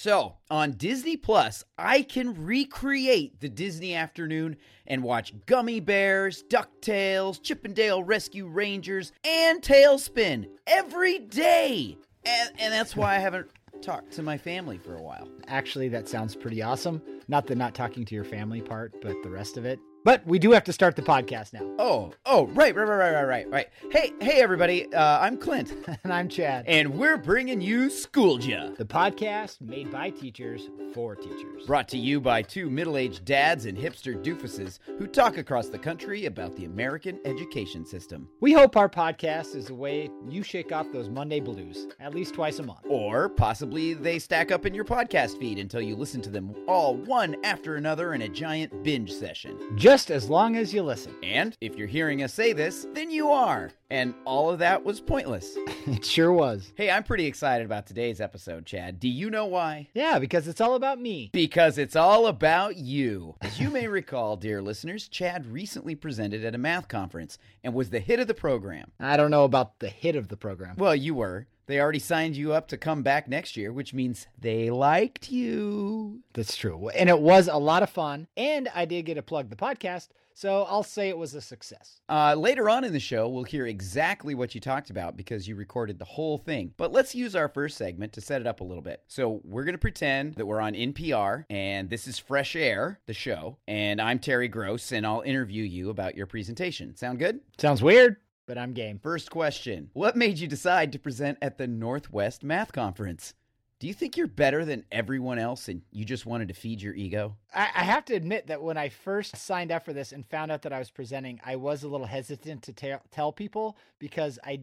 So, on Disney Plus, I can recreate the Disney afternoon and watch Gummi Bears, DuckTales, Chip 'n Dale Rescue Rangers, and TaleSpin every day. And, and that's why I haven't talked to my family for a while. Actually, that sounds pretty awesome. Not the not talking to your family part, but the rest of it. But we do have to start the podcast now. Oh, oh, right, right, right, right, right, right. Hey, hey, everybody. Uh, I'm Clint, And I'm Chad. and we're bringing you Schooled Ya. The podcast made by teachers for teachers. Brought to you by two middle aged dads and hipster doofuses who talk across the country about the American education system. We hope our podcast is a way you shake off those Monday blues at least twice a month. Or possibly they stack up in your podcast feed until you listen to them all one after another in a giant binge session. Just as long as you listen. And if you're hearing us say this, then you are. And all of that was pointless. It sure was. Hey, I'm pretty excited about today's episode, Chad. Do you know why? Yeah, because it's all about me. Because it's all about you. As you may recall, dear listeners, Chad recently presented at a math conference and was the hit of the program. I don't know about the hit of the program. Well, you were. They already signed you up to come back next year, which means they liked you. That's true. And it was a lot of fun. And I did get to plug the podcast. So I'll say it was a success. Uh, later on in the show, we'll hear exactly what you talked about because you recorded the whole thing. But let's use our first segment to set it up a little bit. So we're going to pretend that we're on NPR and this is Fresh Air, the show. And I'm Terry Gross and I'll interview you about your presentation. Sound good? Sounds weird, but I'm game. First question What made you decide to present at the Northwest Math Conference? Do you think you're better than everyone else and you just wanted to feed your ego? I, I have to admit that when I first signed up for this and found out that I was presenting, I was a little hesitant to tell tell people because I,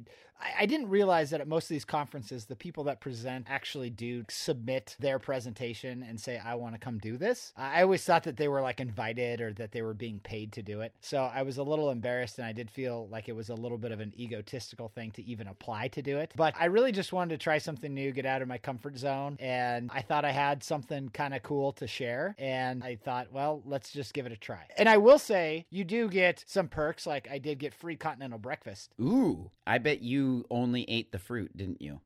I didn't realize that at most of these conferences, the people that present actually do submit their presentation and say, "I want to come do this." I always thought that they were like invited or that they were being paid to do it. So I was a little embarrassed, and I did feel like it was a little bit of an egotistical thing to even apply to do it. But I really just wanted to try something new, get out of my comfort zone, and I thought I had something kind of cool to share. And I thought, well, let's just give it a try. And I will say, you do get some perks. Like I did get free continental breakfast. Ooh, I bet you only ate the fruit, didn't you?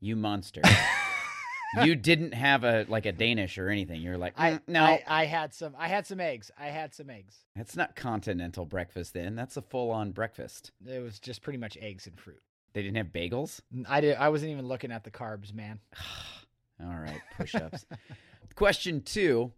You monster. you didn't have a like a Danish or anything. You're like, I "Mm, no, I, I had some. I had some eggs. I had some eggs. that's not continental breakfast. Then that's a full-on breakfast. It was just pretty much eggs and fruit. They didn't have bagels. I did. I wasn't even looking at the carbs, man. All right, push-ups. Question two: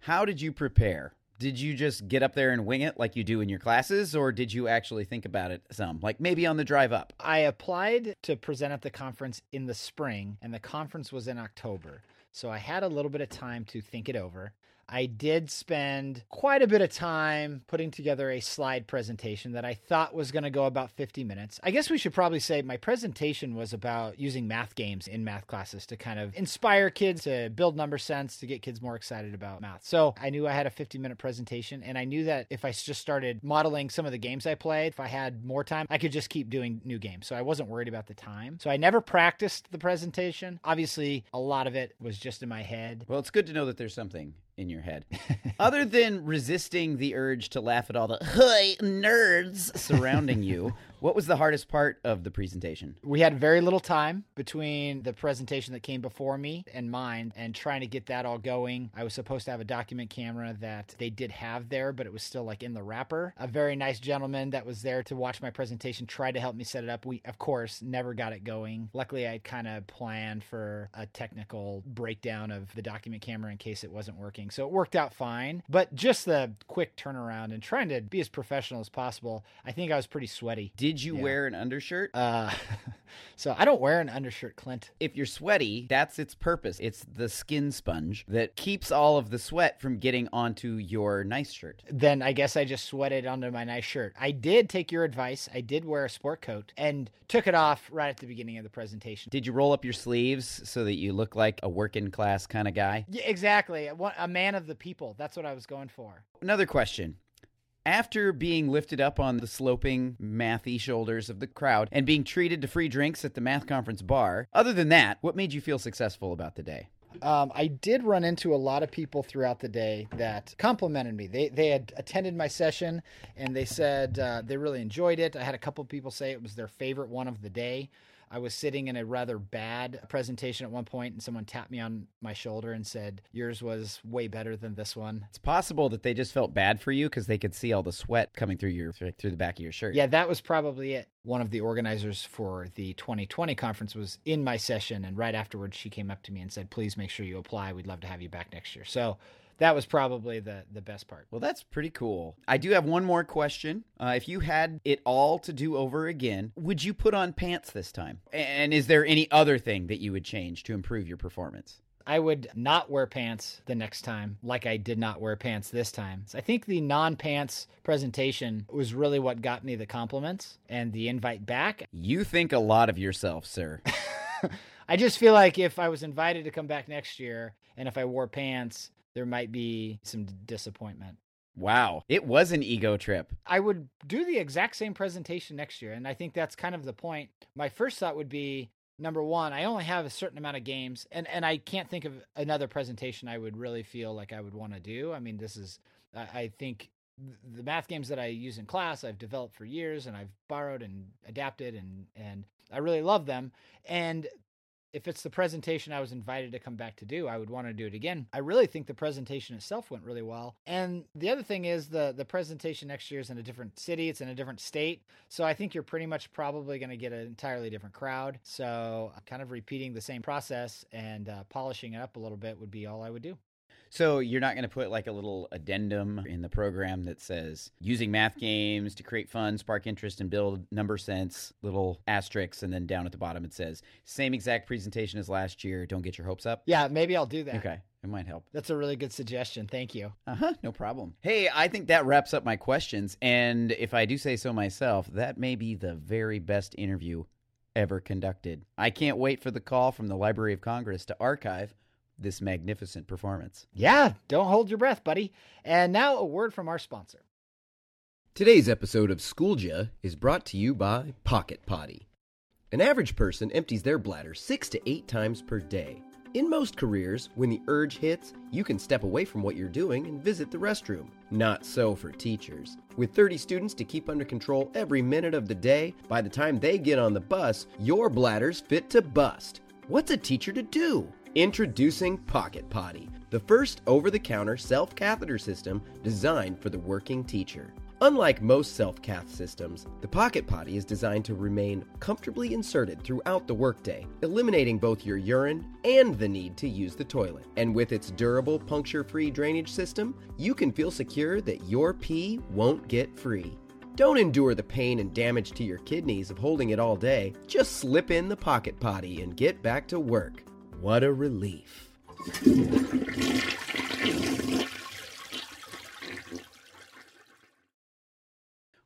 How did you prepare? Did you just get up there and wing it like you do in your classes, or did you actually think about it some, like maybe on the drive up? I applied to present at the conference in the spring, and the conference was in October. So I had a little bit of time to think it over. I did spend quite a bit of time putting together a slide presentation that I thought was going to go about 50 minutes. I guess we should probably say my presentation was about using math games in math classes to kind of inspire kids to build number sense, to get kids more excited about math. So I knew I had a 50 minute presentation, and I knew that if I just started modeling some of the games I played, if I had more time, I could just keep doing new games. So I wasn't worried about the time. So I never practiced the presentation. Obviously, a lot of it was just in my head. Well, it's good to know that there's something in your head. Other than resisting the urge to laugh at all the hey nerds surrounding you, what was the hardest part of the presentation? We had very little time between the presentation that came before me and mine and trying to get that all going. I was supposed to have a document camera that they did have there, but it was still like in the wrapper. A very nice gentleman that was there to watch my presentation tried to help me set it up. We, of course, never got it going. Luckily, I kind of planned for a technical breakdown of the document camera in case it wasn't working. So it worked out fine. But just the quick turnaround and trying to be as professional as possible, I think I was pretty sweaty. Did you Yeah. wear an undershirt? Uh, so I don't wear an undershirt, Clint. if you're sweaty, that's its purpose. It's the skin sponge that keeps all of the sweat from getting onto your nice shirt. Then I guess I just sweated onto my nice shirt. I did take your advice. I did wear a sport coat and took it off right at the beginning of the presentation. Did you roll up your sleeves so that you look like a working class kind of guy? Yeah, exactly. A man of the people. That's what I was going for. Another question. After being lifted up on the sloping, mathy shoulders of the crowd and being treated to free drinks at the math conference bar, other than that, what made you feel successful about the day? Um, I did run into a lot of people throughout the day that complimented me. They they had attended my session and they said uh, they really enjoyed it. I had a couple people say it was their favorite one of the day. I was sitting in a rather bad presentation at one point, and someone tapped me on my shoulder and said, Yours was way better than this one. It's possible that they just felt bad for you because they could see all the sweat coming through your through the back of your shirt. Yeah, that was probably it. One of the organizers for the 2020 conference was in my session, and right afterwards, she came up to me and said, Please make sure you apply. We'd love to have you back next year. So that was probably the the best part. Well, that's pretty cool. I do have one more question. Uh, if you had it all to do over again, would you put on pants this time? And is there any other thing that you would change to improve your performance? I would not wear pants the next time, like I did not wear pants this time. So I think the non pants presentation was really what got me the compliments and the invite back. You think a lot of yourself, sir. I just feel like if I was invited to come back next year and if I wore pants, there might be some disappointment. Wow, it was an ego trip. I would do the exact same presentation next year. And I think that's kind of the point. My first thought would be number one, I only have a certain amount of games, and, and I can't think of another presentation I would really feel like I would want to do. I mean, this is, I think the math games that I use in class, I've developed for years and I've borrowed and adapted and, and I really love them. And if it's the presentation I was invited to come back to do, I would want to do it again. I really think the presentation itself went really well. And the other thing is the the presentation next year is in a different city, it's in a different state. So I think you're pretty much probably going to get an entirely different crowd. So kind of repeating the same process and uh, polishing it up a little bit would be all I would do. So you're not going to put like a little addendum in the program that says using math games to create fun, spark interest, and build number sense, little asterisks, and then down at the bottom it says same exact presentation as last year. Don't get your hopes up. Yeah, maybe I'll do that. Okay. It might help. That's a really good suggestion. Thank you. Uh huh. No problem. Hey, I think that wraps up my questions. And if I do say so myself, that may be the very best interview ever conducted. I can't wait for the call from the Library of Congress to archive this magnificent performance. Yeah, don't hold your breath, buddy. And now a word from our sponsor. Today's episode of Schoolja is brought to you by Pocket Potty. An average person empties their bladder six to eight times per day. In most careers, when the urge hits, you can step away from what you're doing and visit the restroom. Not so for teachers. With 30 students to keep under control every minute of the day, by the time they get on the bus, your bladder's fit to bust. What's a teacher to do? Introducing Pocket Potty, the first over the counter self catheter system designed for the working teacher. Unlike most self cath systems, the Pocket Potty is designed to remain comfortably inserted throughout the workday, eliminating both your urine and the need to use the toilet. And with its durable puncture free drainage system, you can feel secure that your pee won't get free. Don't endure the pain and damage to your kidneys of holding it all day. Just slip in the Pocket Potty and get back to work. What a relief.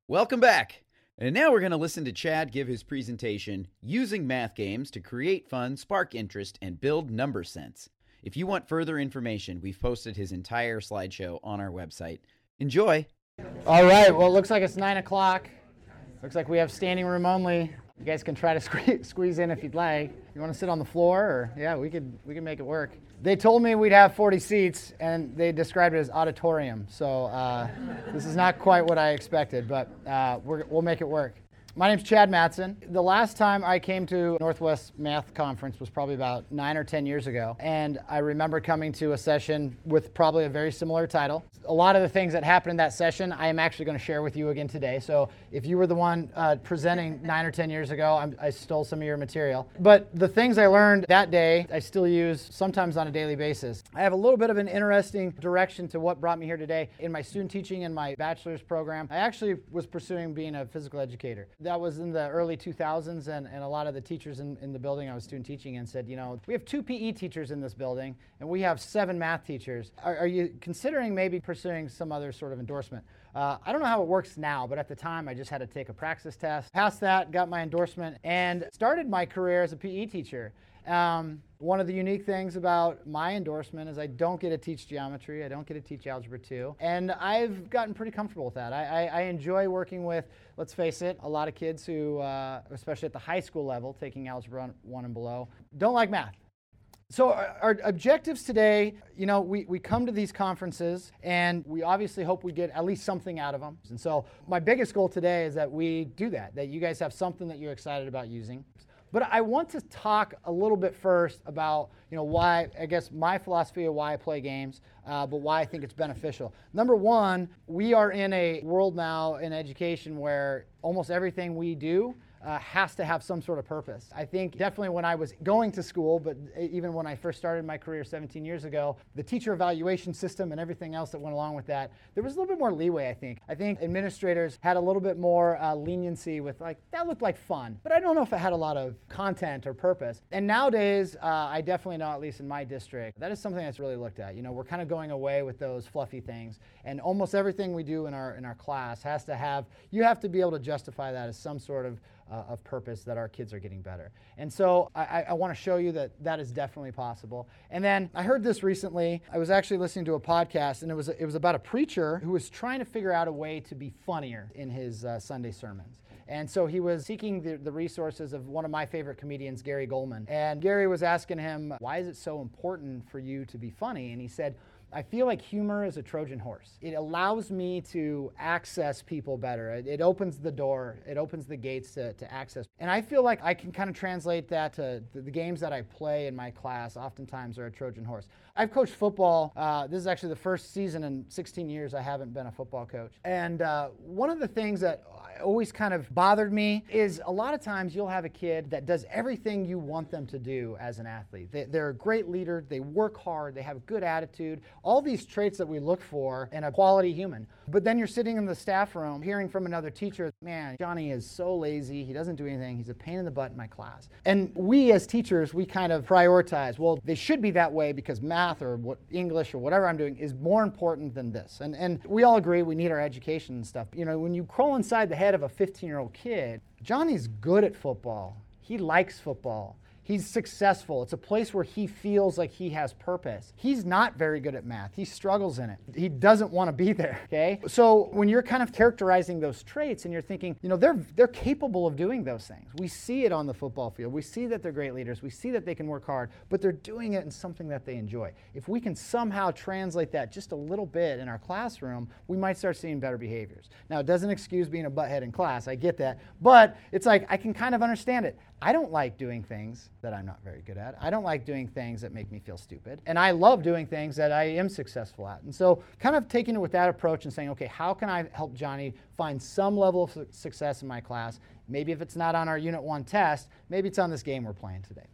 Welcome back. And now we're going to listen to Chad give his presentation using math games to create fun, spark interest, and build number sense. If you want further information, we've posted his entire slideshow on our website. Enjoy. All right. Well, it looks like it's nine o'clock. Looks like we have standing room only. You guys can try to squeeze, in if you'd like. You want to sit on the floor, or yeah, we could we could make it work. They told me we'd have 40 seats, and they described it as auditorium. So uh, this is not quite what I expected, but uh, we'll make it work. My name's Chad Matson. The last time I came to Northwest Math Conference was probably about nine or 10 years ago. And I remember coming to a session with probably a very similar title. A lot of the things that happened in that session, I am actually going to share with you again today. So if you were the one uh, presenting nine or 10 years ago, I'm, i stole some of your material. But the things I learned that day, I still use sometimes on a daily basis. I have a little bit of an interesting direction to what brought me here today. In my student teaching in my bachelor's program, I actually was pursuing being a physical educator that was in the early 2000s, and, and a lot of the teachers in, in the building I was student teaching and said, you know, we have two PE teachers in this building, and we have seven math teachers. Are, are you considering maybe pursuing some other sort of endorsement? Uh, I don't know how it works now, but at the time I just had to take a praxis test. Passed that, got my endorsement, and started my career as a PE teacher. Um, one of the unique things about my endorsement is I don't get to teach geometry, I don't get to teach Algebra 2, and I've gotten pretty comfortable with that. I, I, I enjoy working with, let's face it, a lot of kids who, uh, especially at the high school level, taking Algebra 1 and below, don't like math. So our, our, objectives today, you know, we, we come to these conferences and we obviously hope we get at least something out of them. And so my biggest goal today is that we do that, that you guys have something that you're excited about using. But I want to talk a little bit first about, you know, why, I guess, my philosophy of why I play games, uh, but why I think it's beneficial. Number one, we are in a world now in education where almost everything we do uh, has to have some sort of purpose. I think definitely when I was going to school, but even when I first started my career 17 years ago, the teacher evaluation system and everything else that went along with that, there was a little bit more leeway, I think. I think administrators had a little bit more uh, leniency with like, that looked like fun, but I don't know if it had a lot of content or purpose. And nowadays, uh, I definitely know, at least in my district, that is something that's really looked at. You know, we're kind of going away with those fluffy things, and almost everything we do in our in our class has to have. You have to be able to justify that as some sort of uh, of purpose that our kids are getting better. And so I, I want to show you that that is definitely possible. And then I heard this recently. I was actually listening to a podcast, and it was, it was about a preacher who was trying to figure out a way to be funnier in his uh, Sunday sermons. And so he was seeking the, the, resources of one of my favorite comedians, Gary Gulman. And Gary was asking him, Why is it so important for you to be funny? And he said, I feel like humor is a Trojan horse. It allows me to access people better. It, it, opens the door, it opens the gates to, to access. And I feel like I can kind of translate that to the, the games that I play in my class, oftentimes are a Trojan horse. I've coached football. Uh, this is actually the first season in 16 years I haven't been a football coach. And uh, one of the things that always kind of bothered me is a lot of times you'll have a kid that does everything you want them to do as an athlete. They, are a great leader, they work hard, they have a good attitude, all these traits that we look for in a quality human. But then you're sitting in the staff room hearing from another teacher, man, Johnny is so lazy, he doesn't do anything, he's a pain in the butt in my class. And we as teachers, we kind of prioritize, well, they should be that way because math or what English or whatever I'm doing is more important than this. And and we all agree we need our education and stuff. You know, when you crawl inside the head of a 15 year old kid, Johnny's good at football. He likes football. He's successful. It's a place where he feels like he has purpose. He's not very good at math. He struggles in it. He doesn't want to be there, okay? So when you're kind of characterizing those traits and you're thinking, you know, they're they're capable of doing those things. We see it on the football field. We see that they're great leaders. We see that they can work hard, but they're doing it in something that they enjoy. If we can somehow translate that just a little bit in our classroom, we might start seeing better behaviors. Now, it doesn't excuse being a butthead in class. I get that. But it's like I can kind of understand it. I don't like doing things that I'm not very good at. I don't like doing things that make me feel stupid. And I love doing things that I am successful at. And so, kind of taking it with that approach and saying, okay, how can I help Johnny find some level of success in my class? Maybe if it's not on our Unit 1 test, maybe it's on this game we're playing today.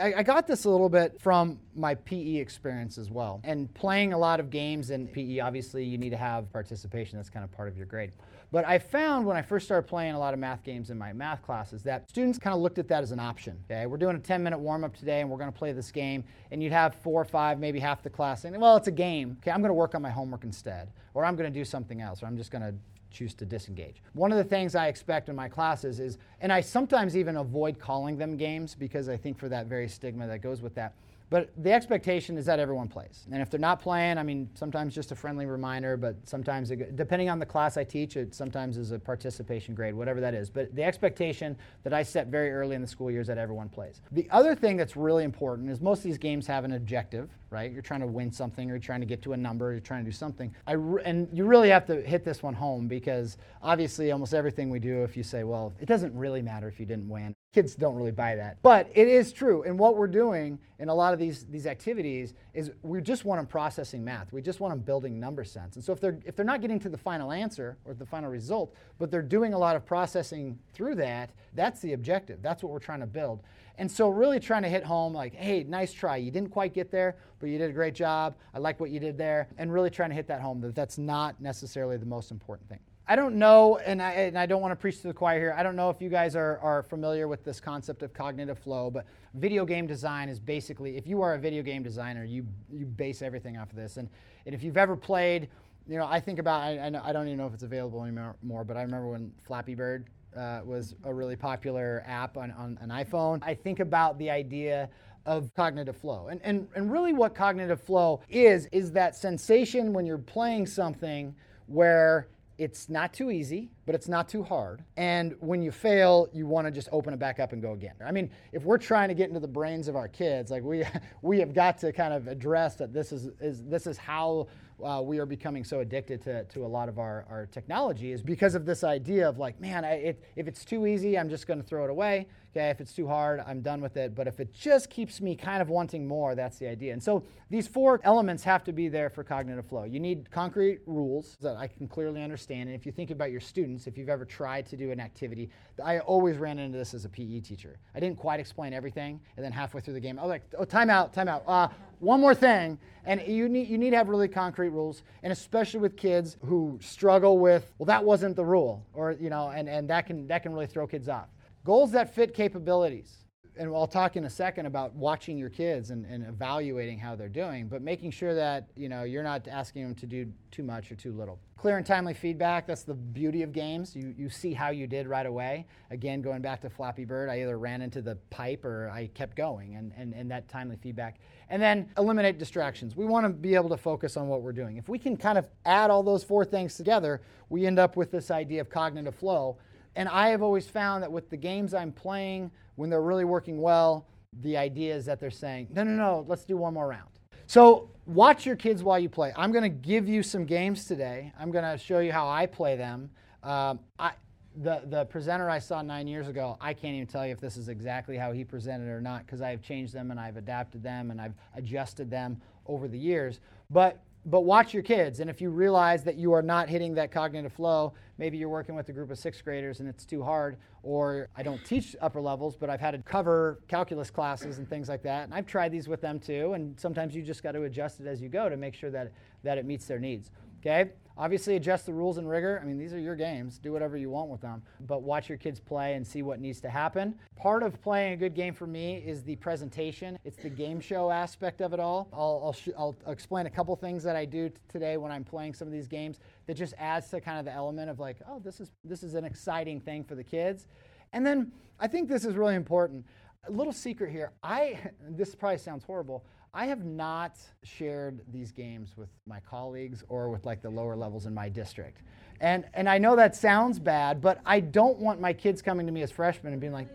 I, got this a little bit from my PE experience as well. And playing a lot of games in PE, obviously, you need to have participation. That's kind of part of your grade. But I found when I first started playing a lot of math games in my math classes that students kind of looked at that as an option. Okay, we're doing a 10 minute warm up today and we're going to play this game. And you'd have four or five, maybe half the class saying, well, it's a game. Okay, I'm going to work on my homework instead. Or I'm going to do something else. Or I'm just going to choose to disengage. One of the things I expect in my classes is, and I sometimes even avoid calling them games because I think for that very stigma that goes with that, but the expectation is that everyone plays. And if they're not playing, I mean, sometimes just a friendly reminder, but sometimes, it, depending on the class I teach, it sometimes is a participation grade, whatever that is. But the expectation that I set very early in the school year is that everyone plays. The other thing that's really important is most of these games have an objective, right? You're trying to win something, or you're trying to get to a number, or you're trying to do something. I re- and you really have to hit this one home because obviously, almost everything we do, if you say, well, it doesn't really matter if you didn't win, kids don't really buy that. But it is true. And what we're doing in a lot of these, these activities is we just want them processing math. We just want them building number sense. And so if they're, if they're not getting to the final answer or the final result, but they're doing a lot of processing through that, that's the objective. That's what we're trying to build. And so really trying to hit home like, hey, nice try. You didn't quite get there, but you did a great job. I like what you did there. And really trying to hit that home that that's not necessarily the most important thing. I don't know, and I, and I don't want to preach to the choir here. I don't know if you guys are, are familiar with this concept of cognitive flow, but video game design is basically, if you are a video game designer, you, you base everything off of this. And, and if you've ever played, you know, I think about, I, I, don't even know if it's available anymore, but I remember when Flappy Bird uh, was a really popular app on, on an iPhone. I think about the idea of cognitive flow. And, and, and really, what cognitive flow is, is that sensation when you're playing something where it's not too easy, but it's not too hard. And when you fail, you want to just open it back up and go again. I mean, if we're trying to get into the brains of our kids, like we we have got to kind of address that this is, is this is how uh, we are becoming so addicted to, to a lot of our, our technology is because of this idea of like, man, I, it, if it's too easy, I'm just going to throw it away. Okay, if it's too hard, I'm done with it. But if it just keeps me kind of wanting more, that's the idea. And so these four elements have to be there for cognitive flow. You need concrete rules that I can clearly understand. And if you think about your students, if you've ever tried to do an activity, I always ran into this as a PE teacher. I didn't quite explain everything, and then halfway through the game, I was like, oh, time out, time out. Uh, one more thing. And you need, you need to have really concrete rules, and especially with kids who struggle with, well, that wasn't the rule, or, you know, and, and that, can, that can really throw kids off. Goals that fit capabilities. And I'll talk in a second about watching your kids and, and evaluating how they're doing, but making sure that you know you're not asking them to do too much or too little. Clear and timely feedback, that's the beauty of games. You, you see how you did right away. Again, going back to Flappy Bird, I either ran into the pipe or I kept going, and, and, and that timely feedback. And then eliminate distractions. We want to be able to focus on what we're doing. If we can kind of add all those four things together, we end up with this idea of cognitive flow and I have always found that with the games I'm playing, when they're really working well, the idea is that they're saying, no, no, no, let's do one more round. So watch your kids while you play. I'm going to give you some games today. I'm going to show you how I play them. Um, I, the, the presenter I saw nine years ago, I can't even tell you if this is exactly how he presented or not because I've changed them and I've adapted them and I've adjusted them over the years. But but watch your kids. And if you realize that you are not hitting that cognitive flow, maybe you're working with a group of sixth graders and it's too hard, or I don't teach upper levels, but I've had to cover calculus classes and things like that. And I've tried these with them too. And sometimes you just got to adjust it as you go to make sure that, that it meets their needs. Okay? Obviously, adjust the rules and rigor. I mean, these are your games. Do whatever you want with them. But watch your kids play and see what needs to happen. Part of playing a good game for me is the presentation, it's the game show aspect of it all. I'll, I'll, sh- I'll explain a couple things that I do t- today when I'm playing some of these games that just adds to kind of the element of like, oh, this is, this is an exciting thing for the kids. And then I think this is really important. A little secret here. I, this probably sounds horrible. I have not shared these games with my colleagues or with like the lower levels in my district. And, and I know that sounds bad, but I don't want my kids coming to me as freshmen and being like,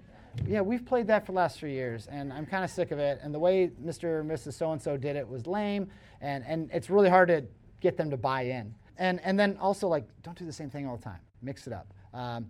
yeah, we've played that for the last three years, and I'm kind of sick of it. And the way Mr. or Mrs. So and so did it was lame, and, and it's really hard to get them to buy in. And, and then also, like, don't do the same thing all the time, mix it up. Um,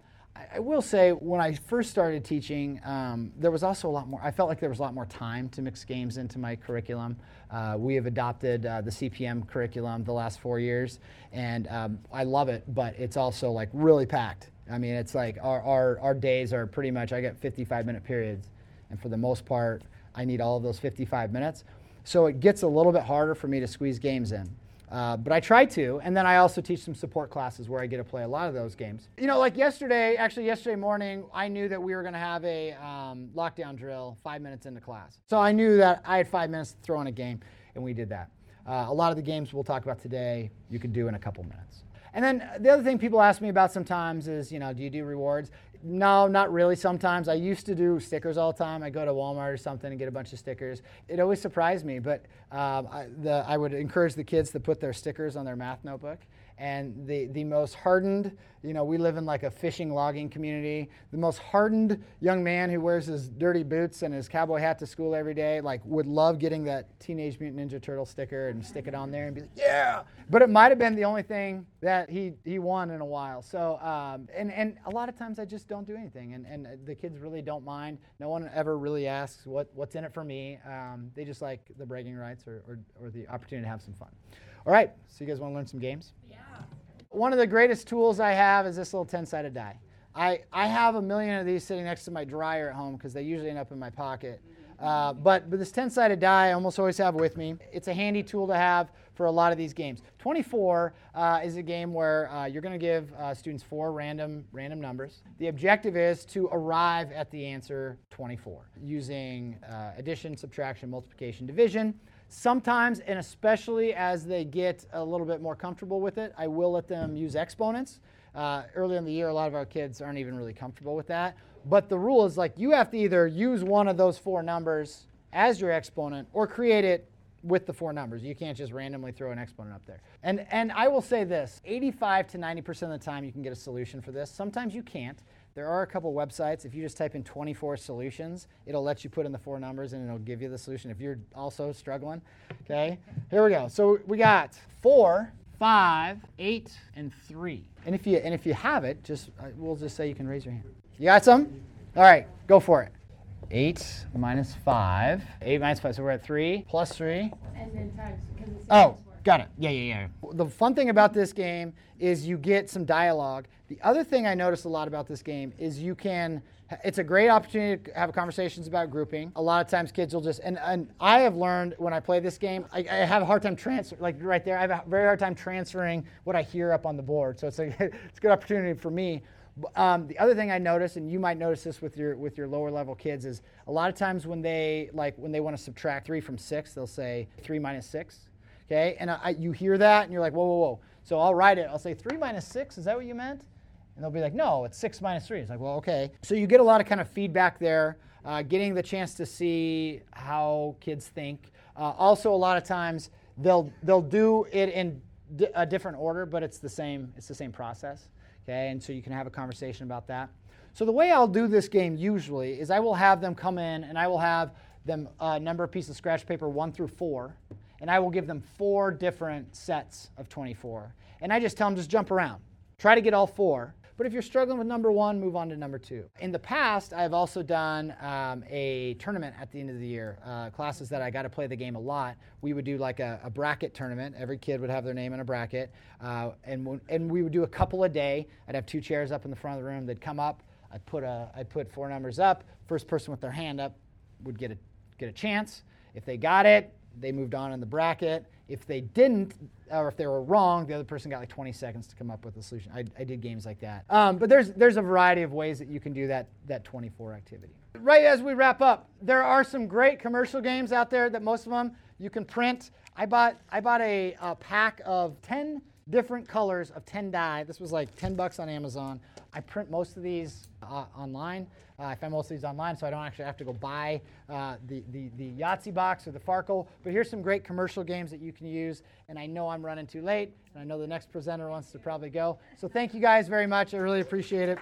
I will say, when I first started teaching, um, there was also a lot more. I felt like there was a lot more time to mix games into my curriculum. Uh, we have adopted uh, the CPM curriculum the last four years, and um, I love it. But it's also like really packed. I mean, it's like our, our, our days are pretty much. I get 55 minute periods, and for the most part, I need all of those 55 minutes. So it gets a little bit harder for me to squeeze games in. Uh, but I try to, and then I also teach some support classes where I get to play a lot of those games. You know, like yesterday, actually yesterday morning, I knew that we were going to have a um, lockdown drill five minutes into class. So I knew that I had five minutes to throw in a game, and we did that. Uh, a lot of the games we'll talk about today, you can do in a couple minutes. And then the other thing people ask me about sometimes is, you know, do you do rewards? No, not really. Sometimes I used to do stickers all the time. I go to Walmart or something and get a bunch of stickers. It always surprised me, but um, I, the, I would encourage the kids to put their stickers on their math notebook and the, the most hardened, you know, we live in like a fishing logging community. The most hardened young man who wears his dirty boots and his cowboy hat to school every day, like, would love getting that Teenage Mutant Ninja Turtle sticker and stick it on there and be like, yeah. But it might have been the only thing that he, he won in a while. So, um, and, and a lot of times I just don't do anything. And, and the kids really don't mind. No one ever really asks what, what's in it for me. Um, they just like the bragging rights or, or, or the opportunity to have some fun. All right, so you guys want to learn some games? Yeah. One of the greatest tools I have is this little 10 sided die. I, I have a million of these sitting next to my dryer at home because they usually end up in my pocket. Uh, but, but this 10 sided die I almost always have with me. It's a handy tool to have for a lot of these games. 24 uh, is a game where uh, you're going to give uh, students four random, random numbers. The objective is to arrive at the answer 24 using uh, addition, subtraction, multiplication, division. Sometimes, and especially as they get a little bit more comfortable with it, I will let them use exponents. Uh, early in the year, a lot of our kids aren't even really comfortable with that. But the rule is like you have to either use one of those four numbers as your exponent or create it with the four numbers. You can't just randomly throw an exponent up there. And and I will say this: 85 to 90 percent of the time, you can get a solution for this. Sometimes you can't. There are a couple websites. If you just type in 24 solutions, it'll let you put in the four numbers and it'll give you the solution if you're also struggling. Okay, here we go. So we got four, five, eight, and three. And if you and if you have it, just uh, we'll just say you can raise your hand. You got some? All right, go for it. Eight minus five. Eight minus five. So we're at three plus three. And then times because it's Oh, got it. Yeah, yeah, yeah. The fun thing about this game is you get some dialogue. The other thing I noticed a lot about this game is you can. It's a great opportunity to have conversations about grouping. A lot of times, kids will just and, and I have learned when I play this game, I, I have a hard time transfer like right there. I have a very hard time transferring what I hear up on the board. So it's a it's a good opportunity for me. Um, the other thing I notice, and you might notice this with your with your lower level kids, is a lot of times when they like when they want to subtract three from six, they'll say three minus six. Okay, and I, you hear that, and you're like, whoa, whoa, whoa. So I'll write it. I'll say three minus six. Is that what you meant? And they'll be like, no, it's six minus three. It's like, well, okay. So you get a lot of kind of feedback there, uh, getting the chance to see how kids think. Uh, also, a lot of times they'll they'll do it in di- a different order, but it's the same it's the same process. Okay, and so you can have a conversation about that. So the way I'll do this game usually is I will have them come in and I will have them uh, number a piece of scratch paper one through four, and I will give them four different sets of 24. And I just tell them just jump around, try to get all four. But if you're struggling with number one, move on to number two. In the past, I've also done um, a tournament at the end of the year. Uh, classes that I got to play the game a lot. We would do like a, a bracket tournament. Every kid would have their name in a bracket, uh, and when- and we would do a couple a day. I'd have two chairs up in the front of the room. They'd come up. I'd put a I'd put four numbers up. First person with their hand up would get a get a chance. If they got it, they moved on in the bracket. If they didn't, or if they were wrong, the other person got like 20 seconds to come up with a solution. I, I did games like that. Um, but there's there's a variety of ways that you can do that that 24 activity. Right as we wrap up, there are some great commercial games out there that most of them you can print. I bought I bought a, a pack of 10 different colors of 10 die. This was like 10 bucks on Amazon. I print most of these uh, online. Uh, I find most of these online, so I don't actually have to go buy uh, the, the, the Yahtzee box or the Farkle. But here's some great commercial games that you can use. And I know I'm running too late, and I know the next presenter wants to probably go. So thank you guys very much. I really appreciate it.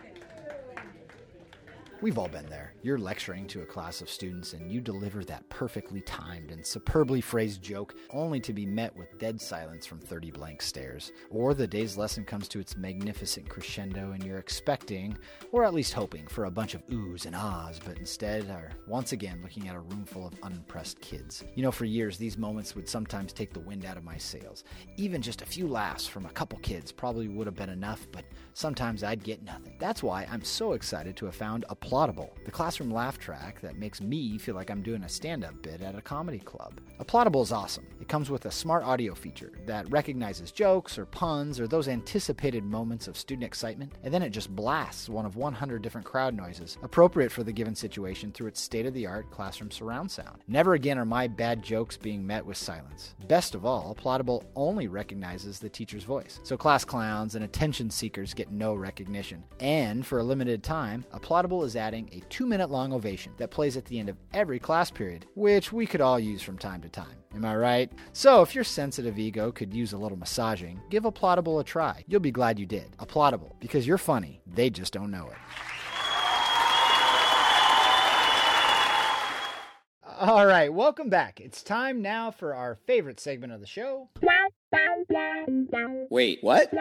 We've all been there. You're lecturing to a class of students and you deliver that perfectly timed and superbly phrased joke only to be met with dead silence from 30 blank stares. Or the day's lesson comes to its magnificent crescendo and you're expecting, or at least hoping, for a bunch of oohs and ahs, but instead are once again looking at a room full of unimpressed kids. You know, for years, these moments would sometimes take the wind out of my sails. Even just a few laughs from a couple kids probably would have been enough, but sometimes I'd get nothing. That's why I'm so excited to have found Applaudable, the classroom laugh track that makes me feel like I'm doing a stand up bit at a comedy club. Applaudable is awesome. It comes with a smart audio feature that recognizes jokes or puns or those anticipated moments of student excitement, and then it just blasts one of 100 different crowd noises appropriate for the given situation through its state of the art classroom surround sound. Never again are my bad jokes being met with silence. Best of all, Applaudable only recognizes the teacher's voice, so class clowns and attention seekers get no recognition. And for a limited time, Applaudable is adding a two minute long ovation that plays at the end of every class period, which we could all use from time to time. Am I right? So, if your sensitive ego could use a little massaging, give Applaudable a try. You'll be glad you did. Applaudable, because you're funny, they just don't know it. All right, welcome back. It's time now for our favorite segment of the show. Wait, what?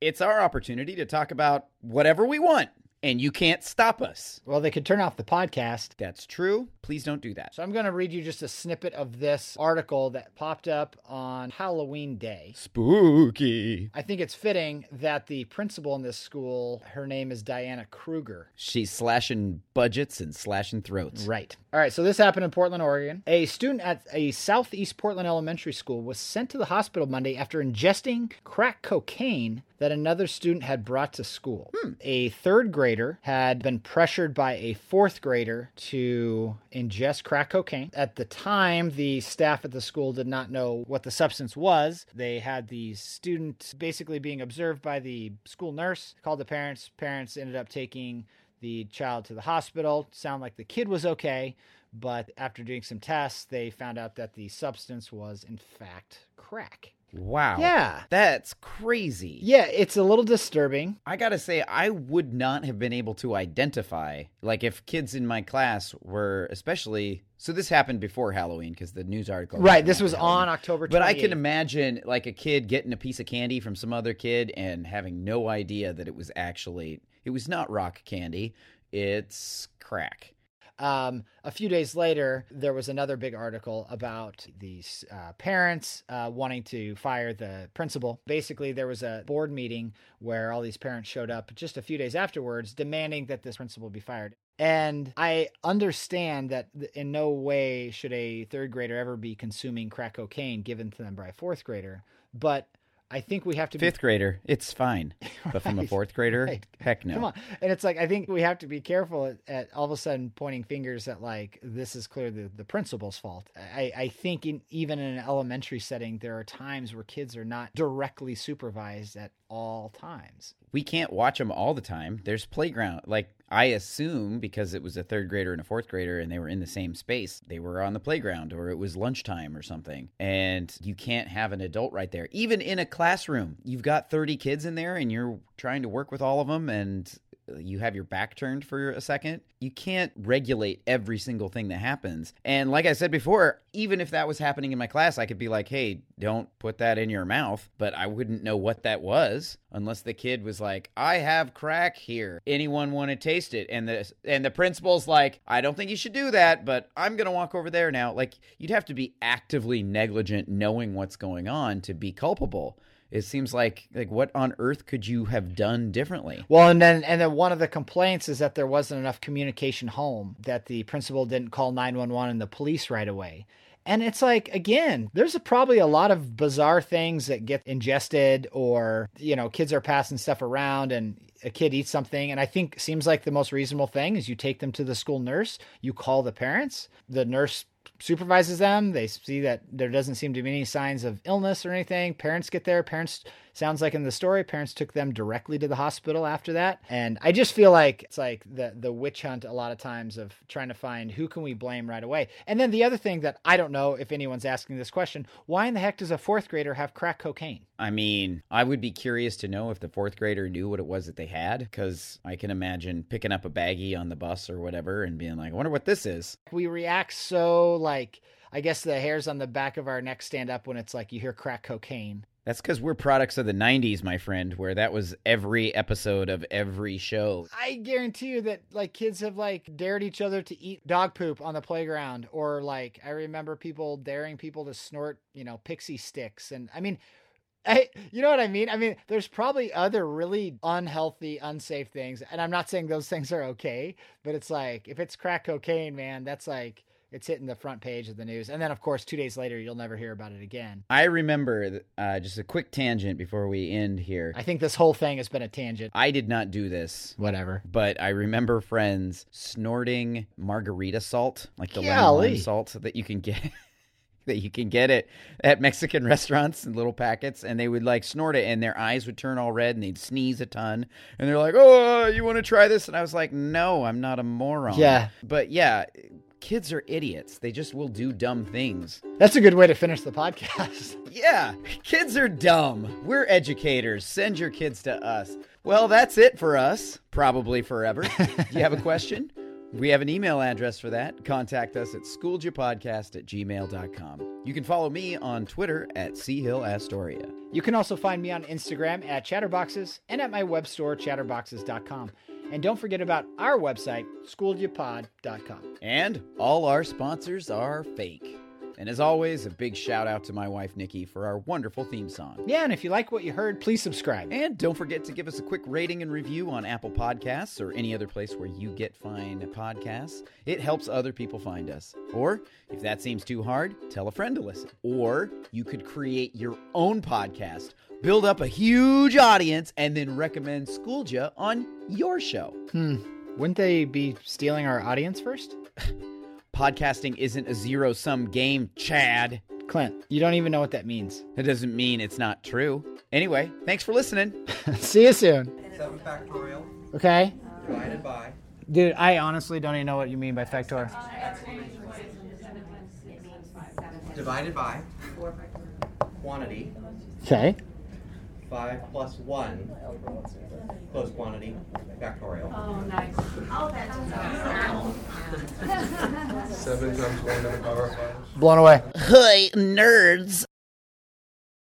It's our opportunity to talk about whatever we want, and you can't stop us. Well, they could turn off the podcast. That's true. Please don't do that. So I'm going to read you just a snippet of this article that popped up on Halloween Day. Spooky. I think it's fitting that the principal in this school, her name is Diana Kruger. She's slashing budgets and slashing throats. Right. All right, so this happened in Portland, Oregon. A student at a Southeast Portland elementary school was sent to the hospital Monday after ingesting crack cocaine that another student had brought to school. Hmm. A third grader had been pressured by a fourth grader to ingest crack cocaine. At the time, the staff at the school did not know what the substance was. They had the student basically being observed by the school nurse, called the parents. Parents ended up taking the child to the hospital. Sound like the kid was okay, But after doing some tests, they found out that the substance was, in fact, crack. Wow. Yeah. That's crazy. Yeah, it's a little disturbing. I gotta say, I would not have been able to identify, like, if kids in my class were, especially. So this happened before Halloween because the news article. Right. This was Halloween. on October 28th. But I can imagine, like, a kid getting a piece of candy from some other kid and having no idea that it was actually. It was not rock candy. It's crack. Um, a few days later, there was another big article about these uh, parents uh, wanting to fire the principal. Basically, there was a board meeting where all these parents showed up just a few days afterwards, demanding that this principal be fired. And I understand that in no way should a third grader ever be consuming crack cocaine given to them by a fourth grader. But I think we have to be Fifth grader, it's fine. But from a fourth grader, right. heck no. Come on. And it's like, I think we have to be careful at, at all of a sudden pointing fingers at like, this is clearly the, the principal's fault. I, I think in even in an elementary setting, there are times where kids are not directly supervised at all times. we can't watch them all the time. There's playground. Like I assume because it was a third grader and a fourth grader and they were in the same space, they were on the playground or it was lunchtime or something. And you can't have an adult right there. Even in a classroom, you've got 30 kids in there and you're trying to work with all of them and you have your back turned for a second. You can't regulate every single thing that happens. And like I said before, even if that was happening in my class, I could be like, hey, don't put that in your mouth. But I wouldn't know what that was unless the kid was like, I have crack here. Anyone want to taste it? And the and the principal's like, I don't think you should do that, but I'm gonna walk over there now. Like you'd have to be actively negligent knowing what's going on to be culpable. It seems like like what on earth could you have done differently? Well, and then and then one of the complaints is that there wasn't enough communication home, that the principal didn't call 911 and the police right away. And it's like again, there's a, probably a lot of bizarre things that get ingested or you know, kids are passing stuff around and a kid eats something and I think seems like the most reasonable thing is you take them to the school nurse, you call the parents, the nurse supervises them. They see that there doesn't seem to be any signs of illness or anything. Parents get there. Parents sounds like in the story, parents took them directly to the hospital after that. And I just feel like it's like the the witch hunt a lot of times of trying to find who can we blame right away. And then the other thing that I don't know if anyone's asking this question, why in the heck does a fourth grader have crack cocaine? I mean, I would be curious to know if the fourth grader knew what it was that they had, because I can imagine picking up a baggie on the bus or whatever and being like, I wonder what this is. We react so like I guess the hairs on the back of our neck stand up when it's like you hear crack cocaine. That's because we're products of the 90s, my friend, where that was every episode of every show. I guarantee you that like kids have like dared each other to eat dog poop on the playground or like I remember people daring people to snort, you know, pixie sticks and I mean I, you know what I mean? I mean, there's probably other really unhealthy, unsafe things, and I'm not saying those things are okay, but it's like if it's crack cocaine, man, that's like it's hitting the front page of the news, and then of course two days later you'll never hear about it again. I remember, uh, just a quick tangent before we end here. I think this whole thing has been a tangent. I did not do this, Whatever. but I remember friends snorting margarita salt, like the lemon salt that you can get. That you can get it at Mexican restaurants in little packets, and they would like snort it, and their eyes would turn all red, and they'd sneeze a ton, and they're like, "Oh, you want to try this?" And I was like, "No, I'm not a moron." Yeah. but yeah, kids are idiots. They just will do dumb things. That's a good way to finish the podcast. Yeah, kids are dumb. We're educators. Send your kids to us. Well, that's it for us, probably forever. Do you have a question? We have an email address for that. Contact us at schooljapodcast at gmail.com. You can follow me on Twitter at Hill Astoria. You can also find me on Instagram at Chatterboxes and at my web store, chatterboxes.com. And don't forget about our website, schooljapod.com. And all our sponsors are fake. And as always, a big shout out to my wife, Nikki, for our wonderful theme song. Yeah, and if you like what you heard, please subscribe. And don't forget to give us a quick rating and review on Apple Podcasts or any other place where you get fine podcasts. It helps other people find us. Or, if that seems too hard, tell a friend to listen. Or, you could create your own podcast, build up a huge audience, and then recommend Schoolja on your show. Hmm. Wouldn't they be stealing our audience first? Podcasting isn't a zero sum game, Chad. Clint, you don't even know what that means. That doesn't mean it's not true. Anyway, thanks for listening. See you soon. 7 factorial Okay? divided by Dude, I honestly don't even know what you mean by factor. Divided by quantity, Okay. 5 plus 1, close quantity, factorial. Oh, nice. Oh, that's Seven times one to the power of five. Blown away. Hey, nerds.